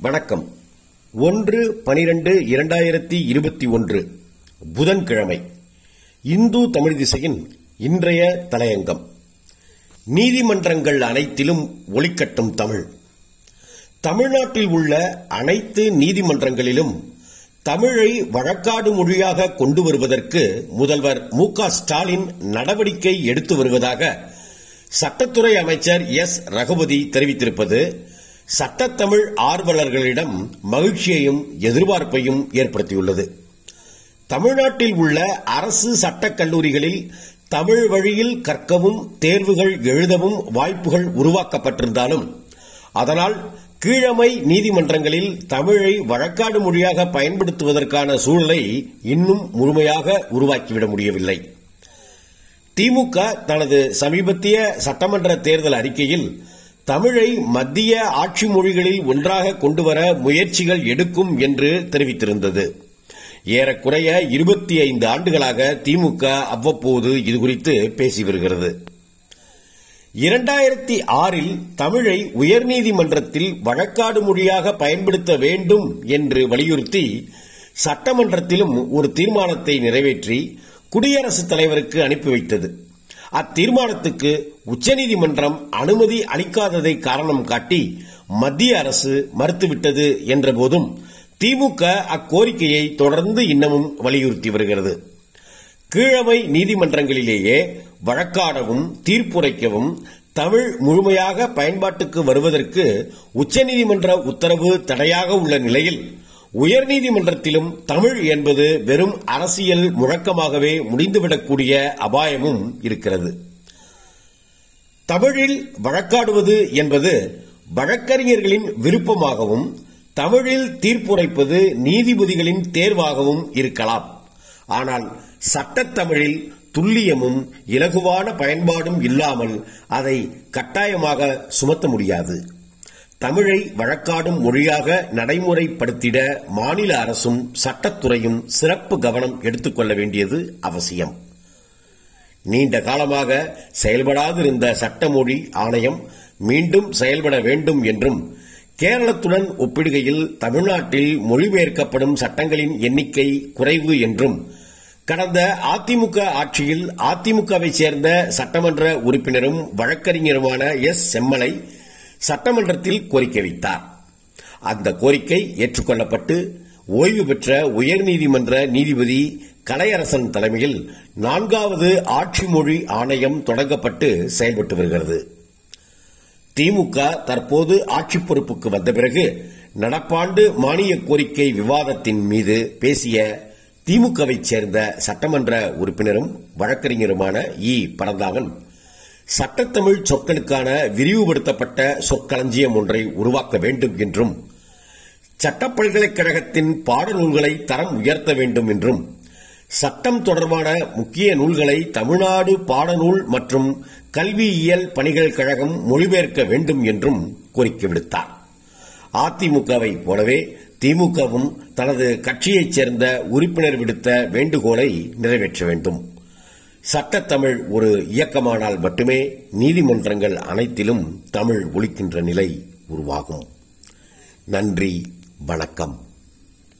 வணக்கம். ஒன்று பனிரெண்டு இரண்டாயிரத்தி இருபத்தி ஒன்று புதன்கிழமை. இந்து தமிழ் திசையின் இன்றைய தலையங்கம். நீதிமன்றங்கள் அனைத்திலும் ஒளிக்கட்டும் தமிழ். தமிழ்நாட்டில் உள்ள அனைத்து நீதிமன்றங்களிலும் தமிழை வழக்காடு மொழியாக கொண்டு வருவதற்கு முதல்வர் மு ஸ்டாலின் நடவடிக்கை எடுத்து வருவதாக சட்டத்துறை அமைச்சர் எஸ். ரகுபதி தெரிவித்திருப்பது சட்டத்தமிழ் ஆர்வலர்களிடம் மகிழ்ச்சியையும் எதிர்பார்ப்பையும் ஏற்படுத்தியுள்ளது. தமிழ்நாட்டில் உள்ள அரசு சட்டக் கல்லூரிகளில் தமிழ் வழியில் கற்கவும் தேர்வுகள் எழுதவும் வாய்ப்புகள் உருவாக்கப்பட்டிருந்தாலும் அதனால் கீழமை நீதிமன்றங்களில் தமிழை வழக்காடு மொழியாக பயன்படுத்துவதற்கான சூழலை இன்னும் முழுமையாக உருவாக்கிவிட முடியவில்லை. திமுக தனது சமீபத்திய சட்டமன்ற தேர்தல் அறிக்கையில் தமிழை மத்திய ஆட்சி மொழிகளில் ஒன்றாக கொண்டுவர முயற்சிகள் எடுக்கும் என்று தெரிவித்திருந்தது. ஏறக்குறைய இருபத்தி ஐந்து ஆண்டுகளாக திமுக அவ்வப்போது இதுகுறித்து பேசி வருகிறது. இரண்டாயிரத்தி ஆறில் தமிழை உயர்நீதிமன்றத்தில் வழக்காடு மொழியாக பயன்படுத்த வேண்டும் என்று வலியுறுத்தி சட்டமன்றத்திலும் ஒரு தீர்மானத்தை நிறைவேற்றி குடியரசுத் தலைவருக்கு அனுப்பி வைத்தது. அத்தீர்மானத்துக்கு உச்சநீதிமன்றம் அனுமதி அளிக்காததை காரணம் காட்டி மத்திய அரசு மறுத்துவிட்டது என்ற போதும் திமுக அக்கோரிக்கையை தொடர்ந்து இன்னமும் வலியுறுத்தி வருகிறது. கீழமை நீதிமன்றங்களிலேயே வழக்காடவும் தீர்ப்புரைக்கவும் தமிழ் முழுமையாக பயன்பாட்டுக்கு வருவதற்கு உச்சநீதிமன்ற உத்தரவு தடையாக உள்ள நிலையில் உயர்நீதிமன்றத்திலும் தமிழ் என்பது வெறும் அரசியல் முழக்கமாகவே முடிந்துவிடக்கூடிய அபாயமும் இருக்கிறது. தமிழில் வழக்காடுவது என்பது வழக்கறிஞர்களின் விருப்பமாகவும் தமிழில் தீர்ப்புரைப்பது நீதிபதிகளின் தேர்வாகவும் இருக்கலாம். ஆனால் சட்டத்தமிழில் துல்லியமும் இலகுவான பயன்பாடும் இல்லாமல் அதை கட்டாயமாக சுமத்த முடியாது. தமிழை வழக்காடும் மொழியாக நடைமுறைப்படுத்திட மாநில அரசும் சட்டத்துறையும் சிறப்பு கவனம் எடுத்துக்கொள்ள வேண்டியது அவசியம். நீண்ட காலமாக செயல்படாதிருந்த சட்டமொழி ஆணையம் மீண்டும் செயல்பட வேண்டும் என்றும் கேரளத்துடன் ஒப்பிடுகையில் தமிழ்நாட்டில் மொழிபெயர்க்கப்படும் சட்டங்களின் எண்ணிக்கை குறைவு என்றும் கடந்த அதிமுக ஆட்சியில் அதிமுகவை சேர்ந்த சட்டமன்ற உறுப்பினரும் வழக்கறிஞருமான எஸ் செம்மலை சட்டமன்றத்தில் கோரிக்கை வைத்தார். அந்த கோரிக்கை ஏற்றுக்கொள்ளப்பட்டு ஓய்வு பெற்ற உயர்நீதிமன்ற நீதிபதி கலையரசன் தலைமையில் நான்காவது ஆட்சி மொழி ஆணையம் தொடங்கப்பட்டு செயல்பட்டு வருகிறது. திமுக தற்போது ஆட்சி பொறுப்புக்கு வந்த பிறகு நடப்பாண்டு மானிய கோரிக்கை விவாதத்தின் மீது பேசிய திமுகவைச் சேர்ந்த சட்டமன்ற உறுப்பினரும் வழக்கறிஞருமான இ. பரந்தாமன் சட்டத்தமிழ் சொற்களுக்கான விரிவுபடுத்தப்பட்ட சொற்களஞ்சியம் ஒன்றை உருவாக்க வேண்டும் என்றும் சட்ட பல்கலைக்கழகத்தின் பாடநூல்களை தரம் உயர்த்த வேண்டும் என்றும் சட்டம் தொடர்பான முக்கிய நூல்களை தமிழ்நாடு பாடநூல் மற்றும் கல்வியியல் பணிகள் கழகம் மொழிபெயர்க்க வேண்டும் என்றும் கோரிக்கை விடுத்தார். அதிமுகவை போலவே திமுகவும் தனது கட்சியைச் சேர்ந்த உறுப்பினர் விடுத்த வேண்டுகோளை நிறைவேற்ற வேண்டும். சட்டத்தமிழ் ஒரு இயக்கமானால் மட்டுமே நீதிமன்றங்கள் அனைத்திலும் தமிழ் ஒழிக்கின்ற நிலை உருவாகும். நன்றி வணக்கம்.